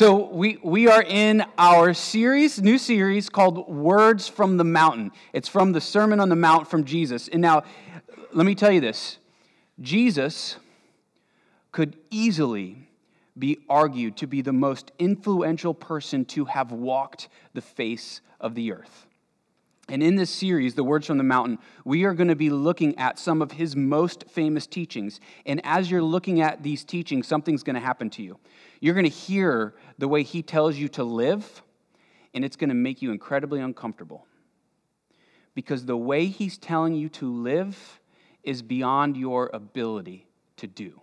So we we are in our series, new series called Words from the Mountain. It's from the Sermon on the Mount from Jesus. And now let me tell you this. Jesus could easily be argued to be the most influential person to have walked the face of the earth. And in this series, The Words from the Mountain, we are going to be looking at some of his most famous teachings. And as you're looking at these teachings, something's going to happen to you. You're going to hear the way he tells you to live, and it's going to make you incredibly uncomfortable. Because the way he's telling you to live is beyond your ability to do.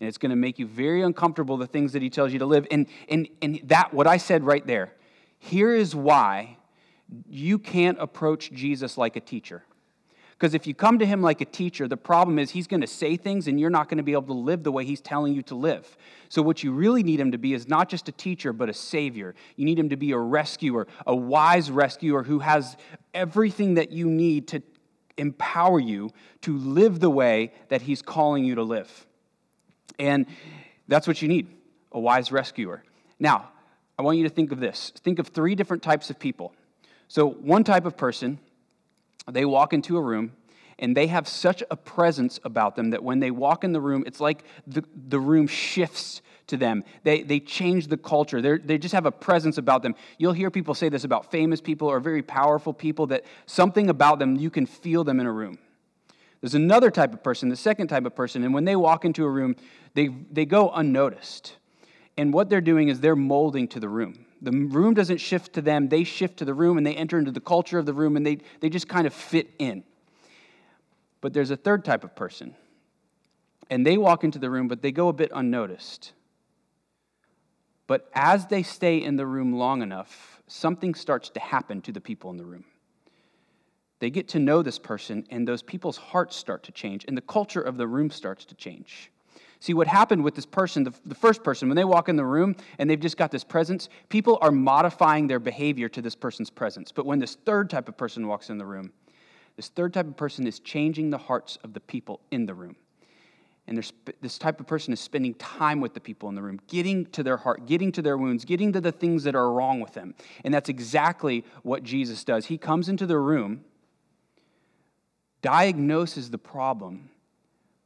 And it's going to make you very uncomfortable, the things that he tells you to live. And, and, and that, what I said right there, here is why you can't approach Jesus like a teacher. Because if you come to him like a teacher, the problem is he's going to say things and you're not going to be able to live the way he's telling you to live. So, what you really need him to be is not just a teacher, but a savior. You need him to be a rescuer, a wise rescuer who has everything that you need to empower you to live the way that he's calling you to live. And that's what you need a wise rescuer. Now, I want you to think of this think of three different types of people. So, one type of person, they walk into a room and they have such a presence about them that when they walk in the room, it's like the, the room shifts to them. They, they change the culture. They're, they just have a presence about them. You'll hear people say this about famous people or very powerful people that something about them, you can feel them in a room. There's another type of person, the second type of person, and when they walk into a room, they, they go unnoticed. And what they're doing is they're molding to the room. The room doesn't shift to them, they shift to the room and they enter into the culture of the room and they, they just kind of fit in. But there's a third type of person. And they walk into the room, but they go a bit unnoticed. But as they stay in the room long enough, something starts to happen to the people in the room. They get to know this person, and those people's hearts start to change, and the culture of the room starts to change. See, what happened with this person, the, the, first person, when they walk in the room and they've just got this presence, people are modifying their behavior to this person's presence. But when this third type of person walks in the room, this third type of person is changing the hearts of the people in the room. And this type of person is spending time with the people in the room, getting to their heart, getting to their wounds, getting to the things that are wrong with them. And that's exactly what Jesus does. He comes into the room, diagnoses the problem,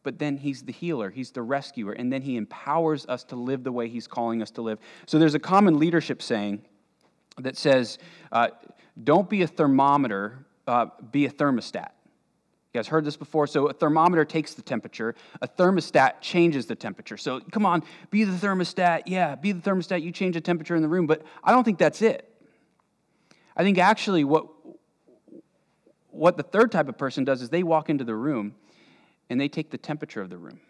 but then he's the healer, he's the rescuer, and then he empowers us to live the way he's calling us to live. So there's a common leadership saying that says, uh, don't be a thermometer, uh, be a thermostat. You guys heard this before? So a thermometer takes the temperature, a thermostat changes the temperature. So come on, be the thermostat. Yeah, be the thermostat. You change the temperature in the room, but I don't think that's it. I think actually what what the third type of person does is they walk into the room and they take the temperature of the room.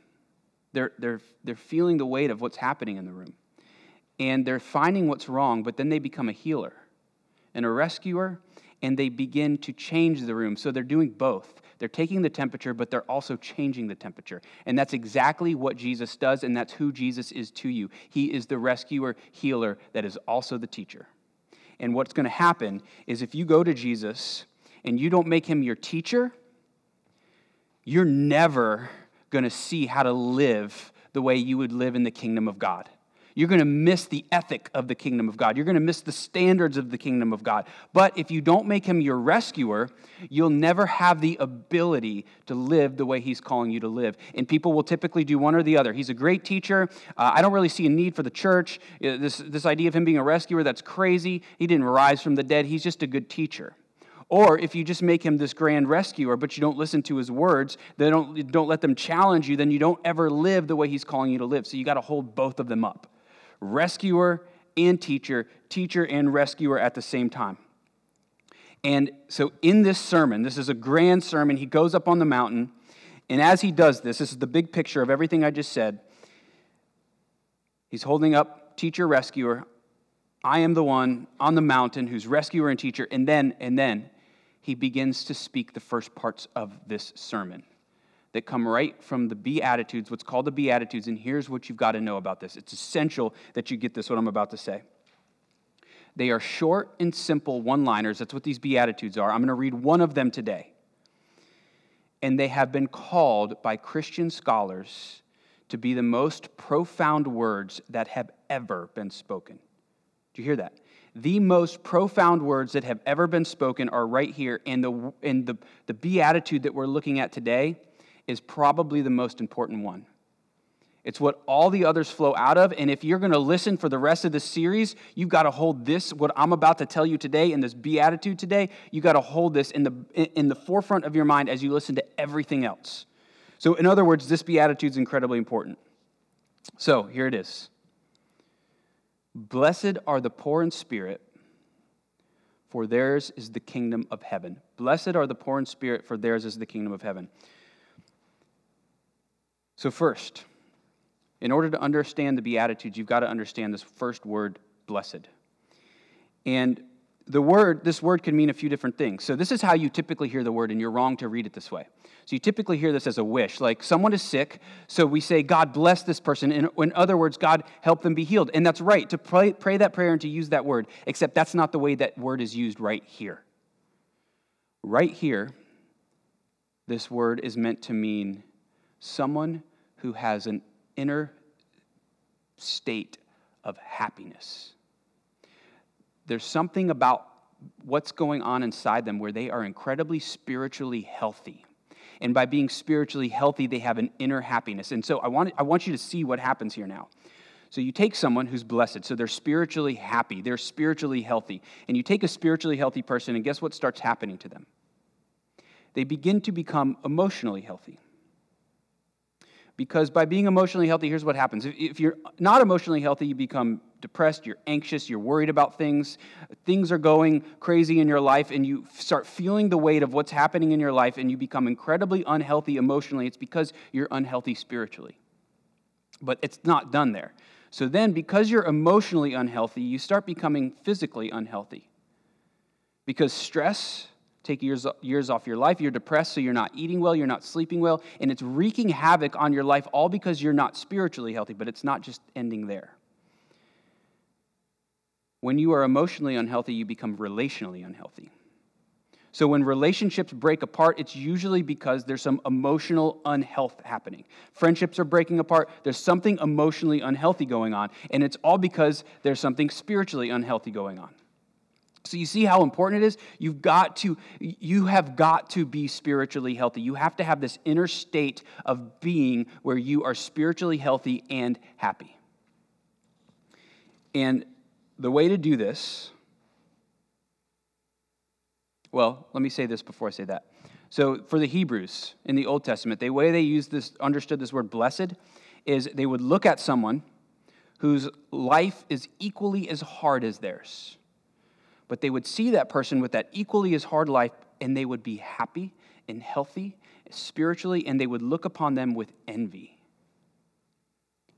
They're, they're, they're feeling the weight of what's happening in the room. And they're finding what's wrong, but then they become a healer and a rescuer, and they begin to change the room. So they're doing both. They're taking the temperature, but they're also changing the temperature. And that's exactly what Jesus does, and that's who Jesus is to you. He is the rescuer, healer, that is also the teacher. And what's going to happen is if you go to Jesus and you don't make him your teacher, you're never going to see how to live the way you would live in the kingdom of God. You're going to miss the ethic of the kingdom of God. You're going to miss the standards of the kingdom of God. But if you don't make him your rescuer, you'll never have the ability to live the way he's calling you to live. And people will typically do one or the other. He's a great teacher. Uh, I don't really see a need for the church. Uh, this, this idea of him being a rescuer, that's crazy. He didn't rise from the dead, he's just a good teacher. Or if you just make him this grand rescuer, but you don't listen to his words, they don't, don't let them challenge you, then you don't ever live the way he's calling you to live. So you got to hold both of them up rescuer and teacher, teacher and rescuer at the same time. And so in this sermon, this is a grand sermon, he goes up on the mountain. And as he does this, this is the big picture of everything I just said. He's holding up teacher, rescuer. I am the one on the mountain who's rescuer and teacher. And then, and then, he begins to speak the first parts of this sermon that come right from the Beatitudes, what's called the Beatitudes. And here's what you've got to know about this it's essential that you get this, what I'm about to say. They are short and simple one liners. That's what these Beatitudes are. I'm going to read one of them today. And they have been called by Christian scholars to be the most profound words that have ever been spoken. Do you hear that? The most profound words that have ever been spoken are right here. And the, and the, the beatitude that we're looking at today is probably the most important one. It's what all the others flow out of. And if you're going to listen for the rest of the series, you've got to hold this, what I'm about to tell you today, in this beatitude today, you've got to hold this in the, in the forefront of your mind as you listen to everything else. So, in other words, this beatitude is incredibly important. So, here it is Blessed are the poor in spirit, for theirs is the kingdom of heaven. Blessed are the poor in spirit, for theirs is the kingdom of heaven. So, first, in order to understand the Beatitudes, you've got to understand this first word, blessed. And the word, this word can mean a few different things. So, this is how you typically hear the word, and you're wrong to read it this way. So, you typically hear this as a wish, like someone is sick, so we say, God bless this person. In, in other words, God help them be healed. And that's right, to pray, pray that prayer and to use that word, except that's not the way that word is used right here. Right here, this word is meant to mean someone who has an inner state of happiness. There's something about what's going on inside them where they are incredibly spiritually healthy. And by being spiritually healthy, they have an inner happiness. And so I want, I want you to see what happens here now. So you take someone who's blessed, so they're spiritually happy, they're spiritually healthy. And you take a spiritually healthy person, and guess what starts happening to them? They begin to become emotionally healthy. Because by being emotionally healthy, here's what happens. If you're not emotionally healthy, you become depressed, you're anxious, you're worried about things, things are going crazy in your life, and you start feeling the weight of what's happening in your life, and you become incredibly unhealthy emotionally. It's because you're unhealthy spiritually. But it's not done there. So then, because you're emotionally unhealthy, you start becoming physically unhealthy. Because stress, take years, years off your life. You're depressed, so you're not eating well, you're not sleeping well, and it's wreaking havoc on your life all because you're not spiritually healthy, but it's not just ending there. When you are emotionally unhealthy, you become relationally unhealthy. So when relationships break apart, it's usually because there's some emotional unhealth happening. Friendships are breaking apart, there's something emotionally unhealthy going on, and it's all because there's something spiritually unhealthy going on. So you see how important it is? You've got to you have got to be spiritually healthy. You have to have this inner state of being where you are spiritually healthy and happy. And the way to do this well, let me say this before I say that. So for the Hebrews in the Old Testament, the way they used this understood this word blessed is they would look at someone whose life is equally as hard as theirs but they would see that person with that equally as hard life and they would be happy and healthy spiritually and they would look upon them with envy.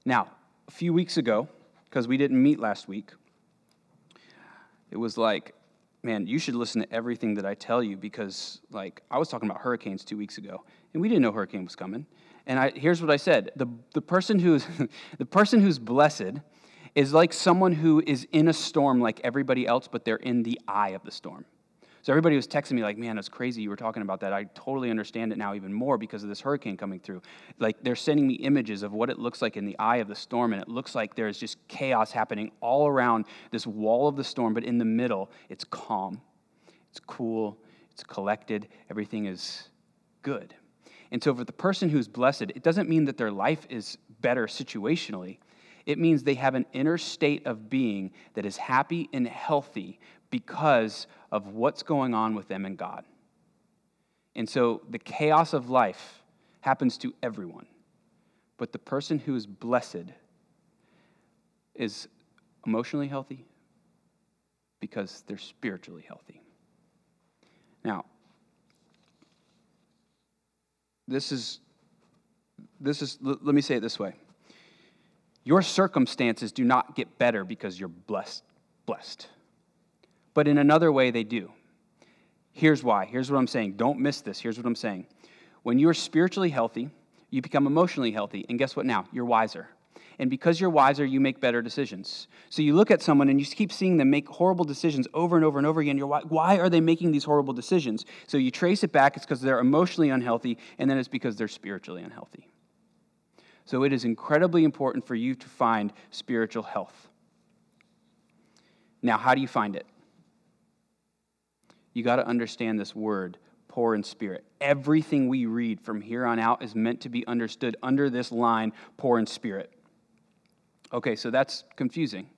Now, a few weeks ago, because we didn't meet last week, it was like, man, you should listen to everything that I tell you because, like, I was talking about hurricanes two weeks ago, and we didn't know hurricane was coming. And I, here's what I said: the, the person who's the person who's blessed is like someone who is in a storm like everybody else, but they're in the eye of the storm. So everybody was texting me like, "Man, it's crazy you were talking about that. I totally understand it now even more because of this hurricane coming through." Like they're sending me images of what it looks like in the eye of the storm and it looks like there's just chaos happening all around this wall of the storm, but in the middle, it's calm. It's cool, it's collected, everything is good. And so for the person who's blessed, it doesn't mean that their life is better situationally. It means they have an inner state of being that is happy and healthy because of what's going on with them and God. And so the chaos of life happens to everyone. But the person who is blessed is emotionally healthy because they're spiritually healthy. Now, this is this is let me say it this way your circumstances do not get better because you're blessed, blessed. But in another way, they do. Here's why. Here's what I'm saying. Don't miss this. Here's what I'm saying. When you are spiritually healthy, you become emotionally healthy. And guess what now? You're wiser. And because you're wiser, you make better decisions. So you look at someone and you keep seeing them make horrible decisions over and over and over again. You're, why are they making these horrible decisions? So you trace it back. It's because they're emotionally unhealthy, and then it's because they're spiritually unhealthy. So it is incredibly important for you to find spiritual health. Now, how do you find it? You got to understand this word, poor in spirit. Everything we read from here on out is meant to be understood under this line, poor in spirit. Okay, so that's confusing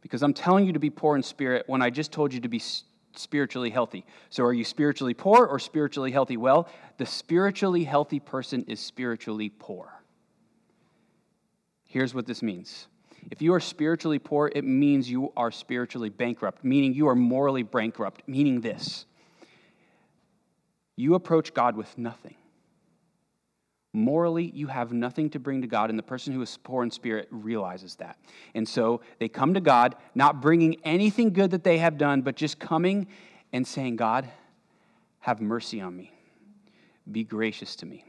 because I'm telling you to be poor in spirit when I just told you to be spiritually healthy. So are you spiritually poor or spiritually healthy? Well, the spiritually healthy person is spiritually poor. Here's what this means. If you are spiritually poor, it means you are spiritually bankrupt, meaning you are morally bankrupt, meaning this. You approach God with nothing. Morally, you have nothing to bring to God, and the person who is poor in spirit realizes that. And so they come to God, not bringing anything good that they have done, but just coming and saying, God, have mercy on me. Be gracious to me.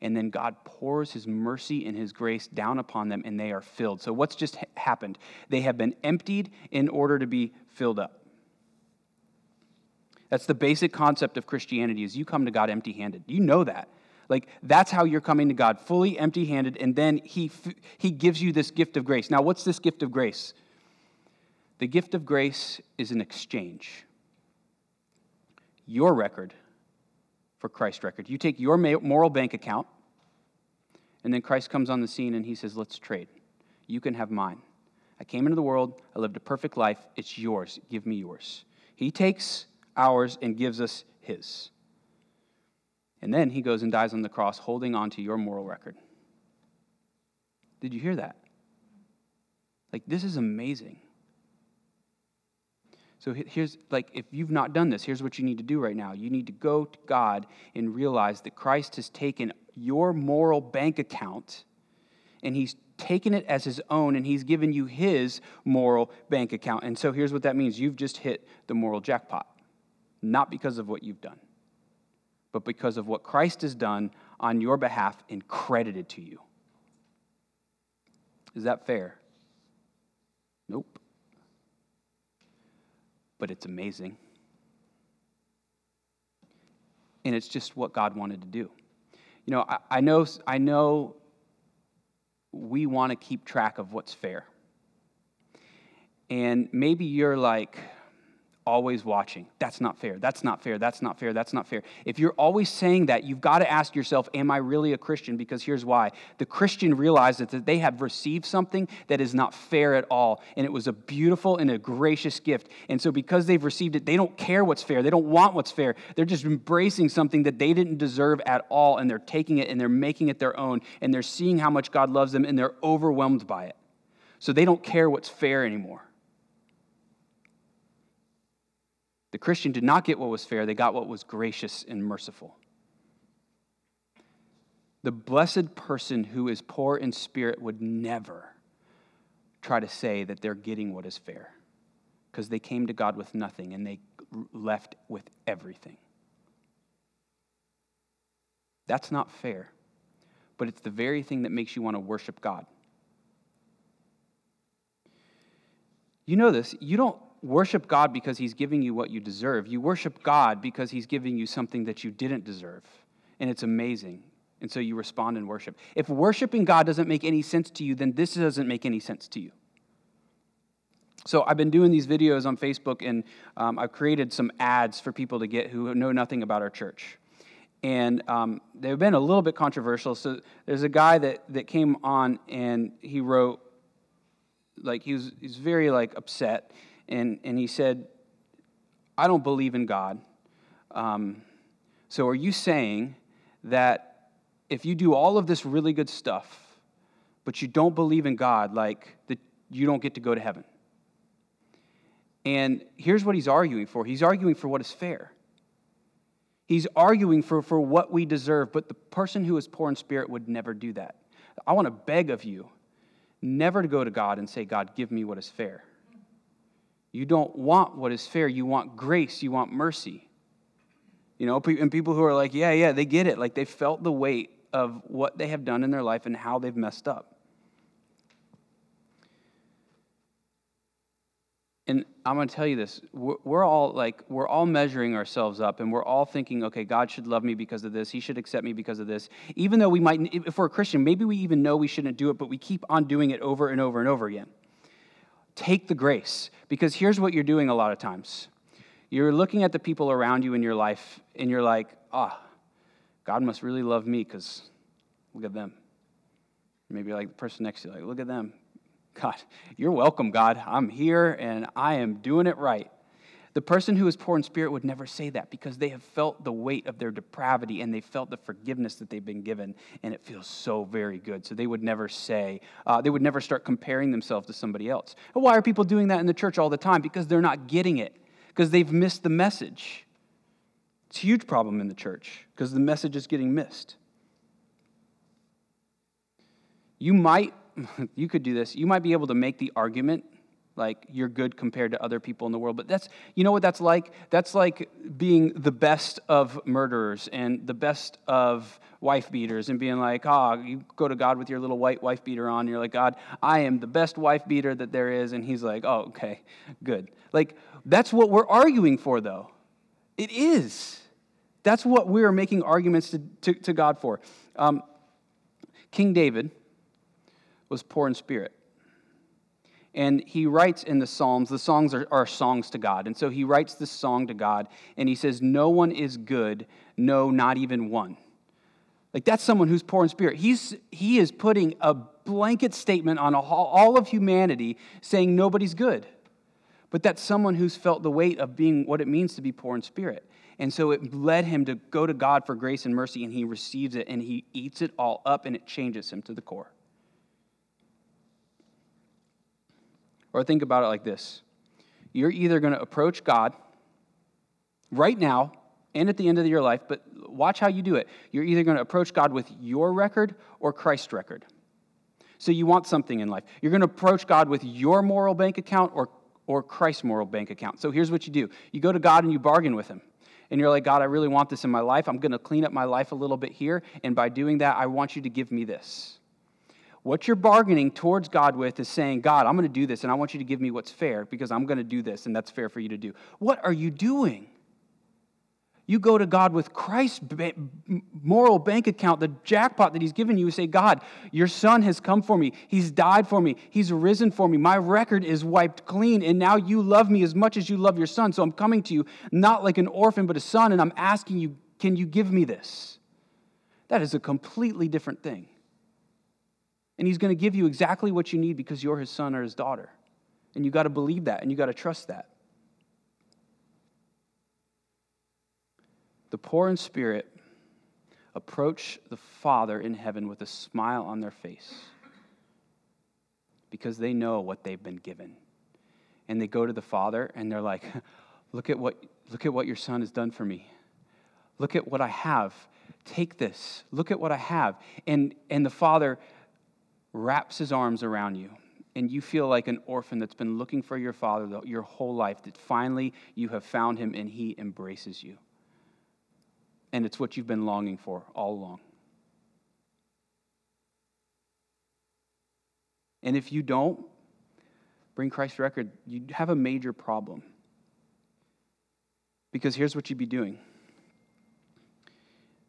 And then God pours his mercy and his grace down upon them, and they are filled. So, what's just happened? They have been emptied in order to be filled up. That's the basic concept of Christianity is you come to God empty-handed. You know that. Like, that's how you're coming to God, fully empty handed, and then he, he gives you this gift of grace. Now, what's this gift of grace? The gift of grace is an exchange. Your record for Christ's record. You take your moral bank account, and then Christ comes on the scene and he says, Let's trade. You can have mine. I came into the world, I lived a perfect life. It's yours. Give me yours. He takes ours and gives us his. And then he goes and dies on the cross holding on to your moral record. Did you hear that? Like, this is amazing. So here's, like, if you've not done this, here's what you need to do right now. You need to go to God and realize that Christ has taken your moral bank account and he's taken it as his own and he's given you his moral bank account. And so here's what that means you've just hit the moral jackpot, not because of what you've done but because of what Christ has done on your behalf and credited to you. Is that fair? Nope. But it's amazing. And it's just what God wanted to do. You know, I, I know, I know we want to keep track of what's fair. And maybe you're like, always watching. That's not fair. That's not fair. That's not fair. That's not fair. If you're always saying that, you've got to ask yourself, Am I really a Christian? Because here's why. The Christian realizes that they have received something that is not fair at all. And it was a beautiful and a gracious gift. And so, because they've received it, they don't care what's fair. They don't want what's fair. They're just embracing something that they didn't deserve at all. And they're taking it and they're making it their own. And they're seeing how much God loves them and they're overwhelmed by it. So, they don't care what's fair anymore. The Christian did not get what was fair, they got what was gracious and merciful. The blessed person who is poor in spirit would never try to say that they're getting what is fair because they came to God with nothing and they left with everything. That's not fair, but it's the very thing that makes you want to worship God. You know this. You don't worship God because he's giving you what you deserve. You worship God because he's giving you something that you didn't deserve. And it's amazing. And so you respond in worship. If worshiping God doesn't make any sense to you, then this doesn't make any sense to you. So I've been doing these videos on Facebook, and um, I've created some ads for people to get who know nothing about our church. And um, they've been a little bit controversial. So there's a guy that, that came on, and he wrote, like, he was, he was very, like, upset and, and he said, I don't believe in God. Um, so are you saying that if you do all of this really good stuff, but you don't believe in God, like that you don't get to go to heaven? And here's what he's arguing for he's arguing for what is fair. He's arguing for, for what we deserve, but the person who is poor in spirit would never do that. I want to beg of you never to go to God and say, God, give me what is fair. You don't want what is fair. You want grace. You want mercy. You know, and people who are like, yeah, yeah, they get it. Like they felt the weight of what they have done in their life and how they've messed up. and I'm going to tell you this. We're, all like, we're all measuring ourselves up and we're all thinking, okay, God should love me because of this. He should accept me because of this. Even though we might, if we're a Christian, maybe we even know we shouldn't do it, but we keep on doing it over and over and over again. Take the grace because here's what you're doing a lot of times. You're looking at the people around you in your life and you're like, ah, oh, God must really love me because look at them. Maybe like the person next to you, like, look at them. God, you're welcome, God. I'm here and I am doing it right. The person who is poor in spirit would never say that because they have felt the weight of their depravity and they felt the forgiveness that they've been given, and it feels so very good. So they would never say, uh, they would never start comparing themselves to somebody else. And why are people doing that in the church all the time? Because they're not getting it, because they've missed the message. It's a huge problem in the church because the message is getting missed. You might you could do this. You might be able to make the argument like you're good compared to other people in the world. But that's you know what that's like? That's like being the best of murderers and the best of wife beaters and being like oh, you go to god with your little white wife beater on and you're like god i am the best wife beater that there is. And he's like oh okay good. Like that's what we're arguing for though. It is. That's what we're making arguments to, to, to god for. Um, king david was poor in spirit. And he writes in the Psalms, the songs are, are, songs to God. And so he writes this song to God, and he says, No one is good, no, not even one. Like that's someone who's poor in spirit. He's, he is putting a blanket statement on all of humanity saying nobody's good. But that's someone who's felt the weight of being what it means to be poor in spirit. And so it led him to go to God for grace and mercy, and he receives it, and he eats it all up, and it changes him to the core. Or think about it like this you're either going to approach God right now and at the end of your life, but watch how you do it. You're either going to approach God with your record or Christ's record. So you want something in life. You're going to approach God with your moral bank account or, or Christ's moral bank account. So here's what you do you go to God and you bargain with Him. And you're like, God, I really want this in my life. I'm going to clean up my life a little bit here. And by doing that, I want you to give me this. What you're bargaining towards God with is saying, God, I'm going to do this, and I want you to give me what's fair because I'm going to do this, and that's fair for you to do. What are you doing? You go to God with Christ's moral bank account, the jackpot that He's given you, and say, God, your Son has come for me. He's died for me. He's risen for me. My record is wiped clean, and now you love me as much as you love your Son. So I'm coming to you not like an orphan, but a son, and I'm asking you, can you give me this? That is a completely different thing. And he's going to give you exactly what you need because you're his son or his daughter. And you got to believe that and you got to trust that. The poor in spirit approach the Father in heaven with a smile on their face because they know what they've been given. And they go to the Father and they're like, look at what, look at what your son has done for me. Look at what I have. Take this. Look at what I have. And, and the Father wraps his arms around you and you feel like an orphan that's been looking for your father your whole life, that finally you have found him and he embraces you. And it's what you've been longing for all along. And if you don't bring Christ's record, you have a major problem. Because here's what you'd be doing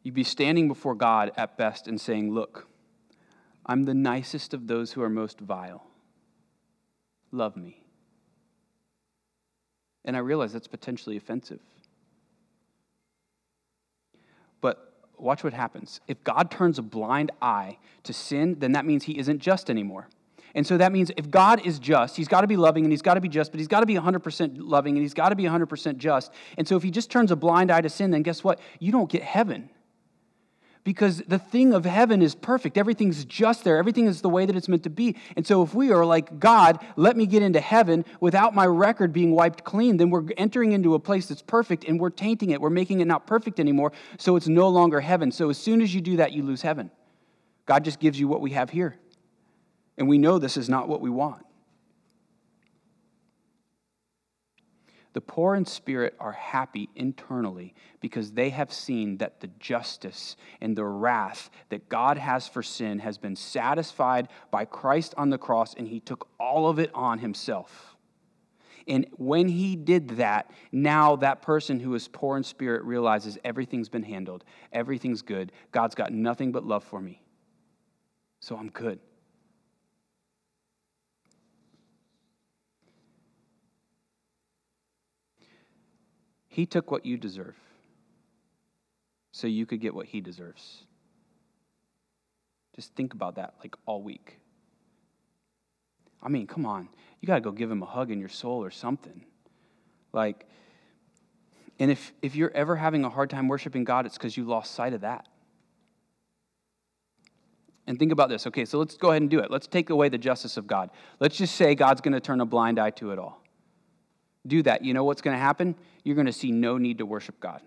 you'd be standing before God at best and saying, Look, I'm the nicest of those who are most vile. Love me. And I realize that's potentially offensive. But watch what happens. If God turns a blind eye to sin, then that means he isn't just anymore. And so that means if God is just, he's got to be loving and he's got to be just, but he's got to be 100% loving and he's got to be 100% just. And so if he just turns a blind eye to sin, then guess what? You don't get heaven because the thing of heaven is perfect. Everything's just there. Everything is the way that it's meant to be. And so if we are like, God, let me get into heaven without my record being wiped clean, then we're entering into a place that's perfect and we're tainting it. We're making it not perfect anymore. So it's no longer heaven. So as soon as you do that, you lose heaven. God just gives you what we have here. And we know this is not what we want. The poor in spirit are happy internally because they have seen that the justice and the wrath that God has for sin has been satisfied by Christ on the cross, and he took all of it on himself. And when he did that, now that person who is poor in spirit realizes everything's been handled, everything's good. God's got nothing but love for me. So I'm good. He took what you deserve so you could get what he deserves. Just think about that like all week. I mean, come on. You got to go give him a hug in your soul or something. Like, and if, if you're ever having a hard time worshiping God, it's because you lost sight of that. And think about this. Okay, so let's go ahead and do it. Let's take away the justice of God. Let's just say God's going to turn a blind eye to it all do that, you know what's going to happen? You're going to see no need to worship God.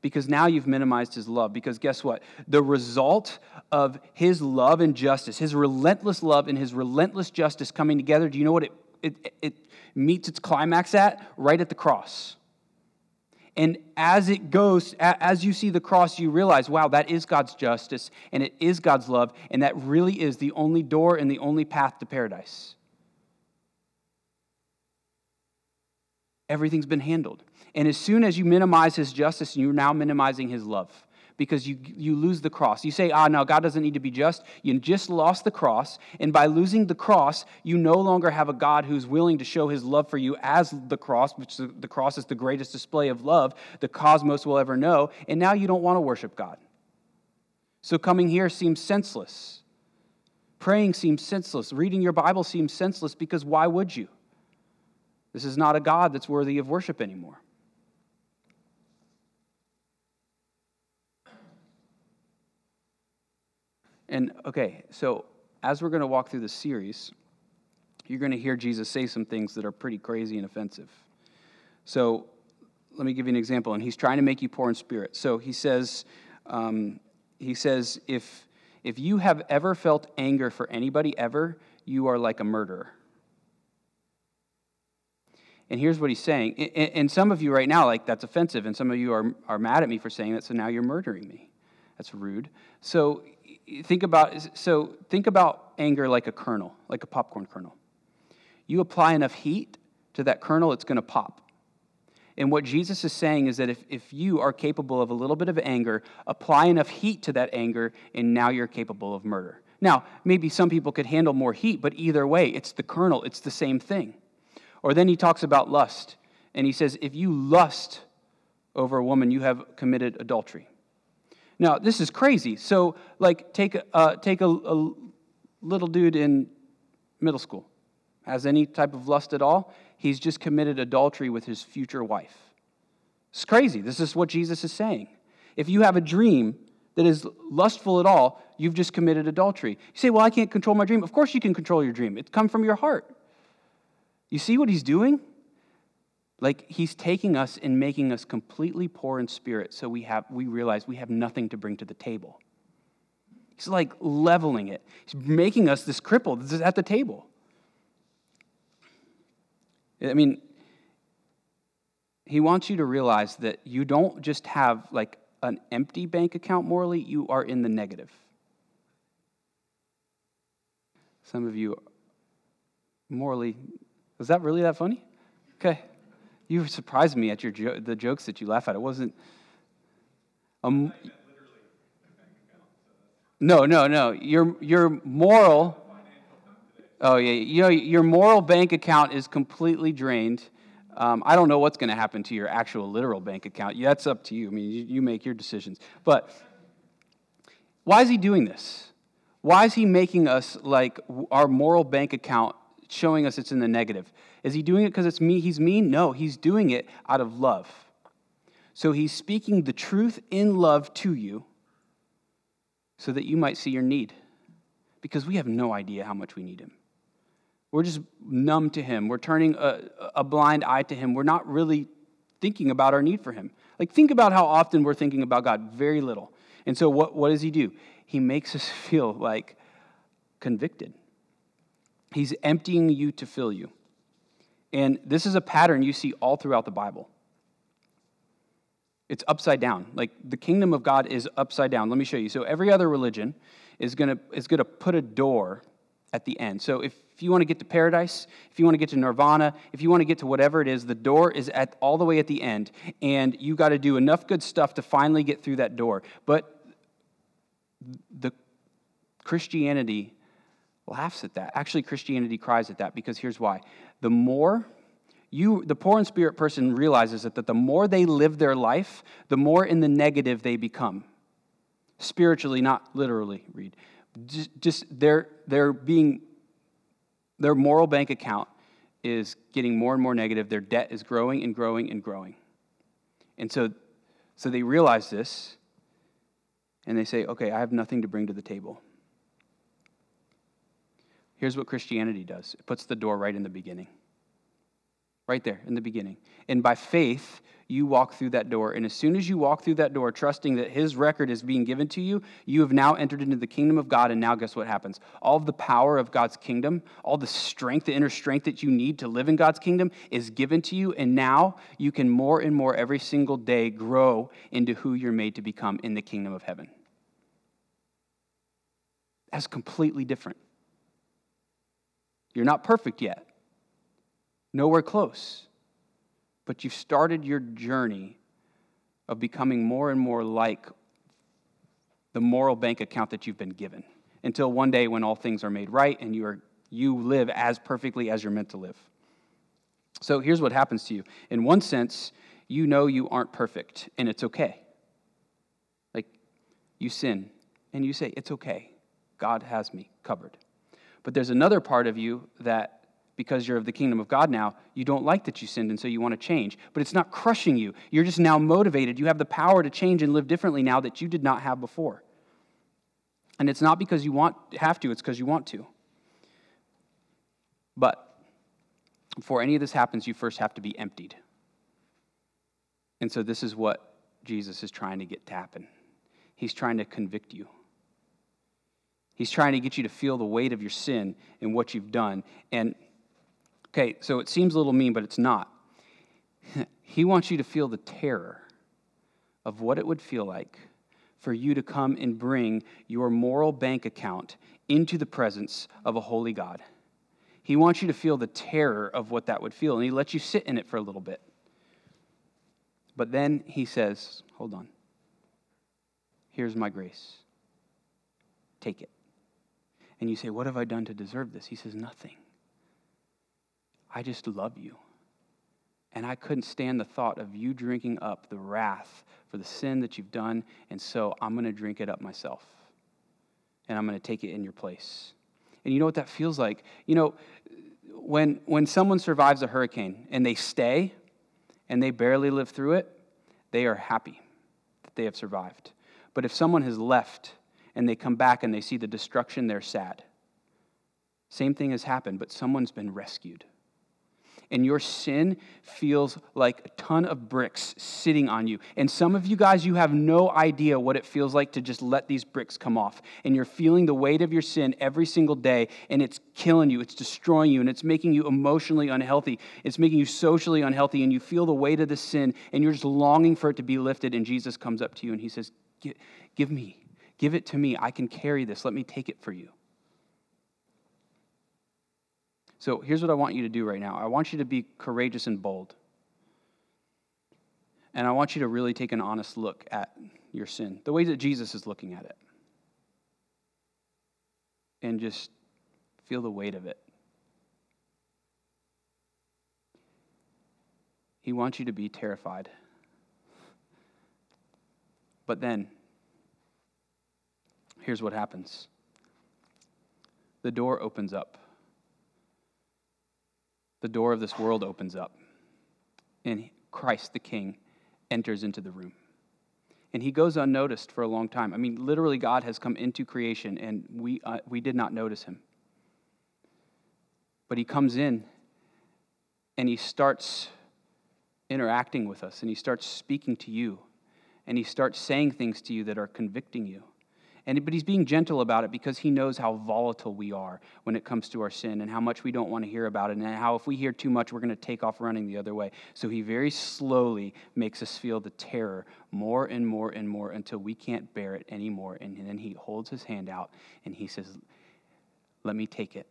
Because now you've minimized his love. Because guess what? The result of his love and justice, his relentless love and his relentless justice coming together, do you know what it, it, it meets its climax at? Right at the cross. And as it goes, as you see the cross, you realize, wow, that is God's justice and it is God's love, and that really is the only door and the only path to paradise. Everything's been handled. And as soon as you minimize his justice, you're now minimizing his love because you, you lose the cross. You say, ah, no, God doesn't need to be just. You just lost the cross. And by losing the cross, you no longer have a God who's willing to show his love for you as the cross, which the, the cross is the greatest display of love the cosmos will ever know. And now you don't want to worship God. So coming here seems senseless. Praying seems senseless. Reading your Bible seems senseless because why would you? This is not a God that's worthy of worship anymore. And okay, so as we're going to walk through the series, you're going to hear Jesus say some things that are pretty crazy and offensive. So let me give you an example. And he's trying to make you poor in spirit. So he says, um, he says, if if you have ever felt anger for anybody ever, you are like a murderer. And here's what he's saying. And some of you right now, like, that's offensive. And some of you are, are mad at me for saying that, so now you're murdering me. That's rude. So think about so think about anger like a kernel, like a popcorn kernel. You apply enough heat to that kernel, it's going to pop. And what Jesus is saying is that if, if you are capable of a little bit of anger, apply enough heat to that anger, and now you're capable of murder. Now, maybe some people could handle more heat, but either way, it's the kernel, it's the same thing. Or then he talks about lust, and he says, if you lust over a woman, you have committed adultery. Now, this is crazy. So, like, take, uh, take a, a little dude in middle school, has any type of lust at all, he's just committed adultery with his future wife. It's crazy. This is what Jesus is saying. If you have a dream that is lustful at all, you've just committed adultery. You say, Well, I can't control my dream. Of course, you can control your dream, it comes from your heart. You see what he's doing? Like he's taking us and making us completely poor in spirit so we have we realize we have nothing to bring to the table. He's like leveling it. He's making us this cripple at the table. I mean, he wants you to realize that you don't just have like an empty bank account morally, you are in the negative. Some of you morally was that really that funny? Okay. You surprised me at your jo- the jokes that you laugh at. It wasn't. Um, no, no, no. Your your moral. Oh yeah, you know your moral bank account is completely drained. Um, I don't know what's going to happen to your actual literal bank account. That's up to you. I mean, you, you make your decisions. But why is he doing this? Why is he making us like our moral bank account showing us it's in the negative. Is he doing it because it's me? He's mean? No, he's doing it out of love. So he's speaking the truth in love to you so that you might see your need. Because we have no idea how much we need him. We're just numb to him. We're turning a, a blind eye to him. We're not really thinking about our need for him. Like, think about how often we're thinking about God. Very little. And so, what, what does he do? He makes us feel like convicted. He's emptying you to fill you. And this is a pattern you see all throughout the Bible. It's upside down. Like the kingdom of God is upside down. Let me show you. So every other religion is going to is to put a door at the end. So if, if you want to get to paradise, if you want to get to nirvana, if you want to get to whatever it is, the door is at all the way at the end, and you got to do enough good stuff to finally get through that door. But the Christianity laughs at that. Actually, Christianity cries at that because here's why. The more you, the poor in spirit person realizes that, that the more they live their life, the more in the negative they become. Spiritually, not literally, read. Just, just they're, they're being, their moral bank account is getting more and more negative. Their debt is growing and growing and growing. And so, so they realize this and they say, okay, I have nothing to bring to the table. Here's what Christianity does it puts the door right in the beginning. Right there in the beginning. And by faith, you walk through that door. And as soon as you walk through that door, trusting that His record is being given to you, you have now entered into the kingdom of God. And now, guess what happens? All of the power of God's kingdom, all the strength, the inner strength that you need to live in God's kingdom is given to you. And now you can more and more every single day grow into who you're made to become in the kingdom of heaven. That's completely different. You're not perfect yet, nowhere close. But you've started your journey of becoming more and more like the moral bank account that you've been given until one day when all things are made right and you, are, you live as perfectly as you're meant to live. So here's what happens to you. In one sense, you know you aren't perfect, and it's okay. Like, you sin, and you say, It's okay. God has me covered. But there's another part of you that, because you're of the kingdom of God now, you don't like that you sinned, and so you want to change. But it's not crushing you. You're just now motivated. You have the power to change and live differently now that you did not have before. And it's not because you want have to, it's because you want to. But before any of this happens, you first have to be emptied. And so this is what Jesus is trying to get to happen. He's trying to convict you. He's trying to get you to feel the weight of your sin and what you've done. And, okay, so it seems a little mean, but it's not. he wants you to feel the terror of what it would feel like for you to come and bring your moral bank account into the presence of a holy God. He wants you to feel the terror of what that would feel, and he lets you sit in it for a little bit. But then he says, Hold on. Here's my grace. Take it. And you say, What have I done to deserve this? He says, Nothing. I just love you. And I couldn't stand the thought of you drinking up the wrath for the sin that you've done, and so I'm going to drink it up myself. And I'm going to take it in your place. And you know what that feels like? You know, when, when someone survives a hurricane and they stay and they barely live through it, they are happy that they have survived. But if someone has left and they come back and they see the destruction, they're sad. Same thing has happened, but someone's been rescued. And your sin feels like a ton of bricks sitting on you. And some of you guys, you have no idea what it feels like to just let these bricks come off. And you're feeling the weight of your sin every single day, and it's killing you, it's destroying you, and it's making you emotionally unhealthy. It's making you socially unhealthy, and you feel the weight of the sin, and you're just longing for it to be lifted. And Jesus comes up to you and he says, Give me, Give it to me. I can carry this. Let me take it for you. So here's what I want you to do right now I want you to be courageous and bold. And I want you to really take an honest look at your sin, the way that Jesus is looking at it. And just feel the weight of it. He wants you to be terrified. But then, here's what happens the door opens up. The door of this world opens up, and Christ the King enters into the room. And he goes unnoticed for a long time. I mean, literally, God has come into creation, and we, uh, we did not notice him. But he comes in, and he starts interacting with us, and he starts speaking to you, and he starts saying things to you that are convicting you. And, but he's being gentle about it because he knows how volatile we are when it comes to our sin and how much we don't want to hear about it and how if we hear too much, we're going to take off running the other way. So he very slowly makes us feel the terror more and more and more until we can't bear it anymore. And then he holds his hand out and he says, Let me take it.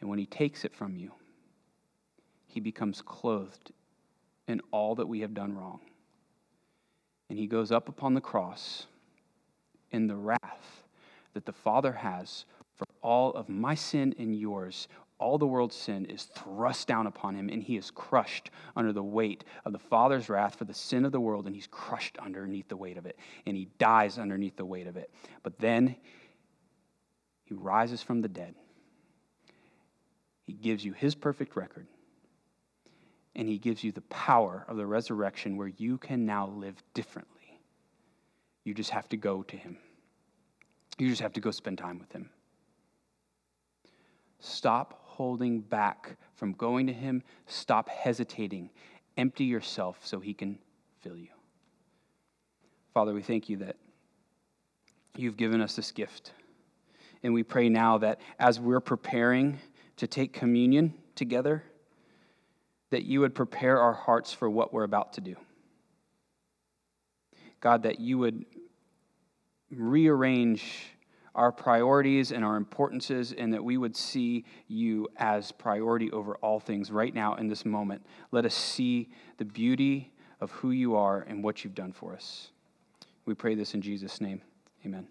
And when he takes it from you, he becomes clothed in all that we have done wrong. And he goes up upon the cross in the wrath that the Father has for all of my sin and yours. All the world's sin is thrust down upon him, and he is crushed under the weight of the Father's wrath for the sin of the world, and he's crushed underneath the weight of it, and he dies underneath the weight of it. But then he rises from the dead. He gives you his perfect record and He gives you the power of the resurrection where you can now live differently. You just have to go to Him, you just have to go spend time with Him. Stop holding back from going to Him, stop hesitating. Empty yourself so He can fill you. Father, we thank you that you've given us this gift. And we pray now that as we're preparing to take communion together, that you would prepare our hearts for what we're about to do. God, that you would rearrange our priorities and our importances, and that we would see you as priority over all things right now in this moment. Let us see the beauty of who you are and what you've done for us. We pray this in Jesus' name. Amen.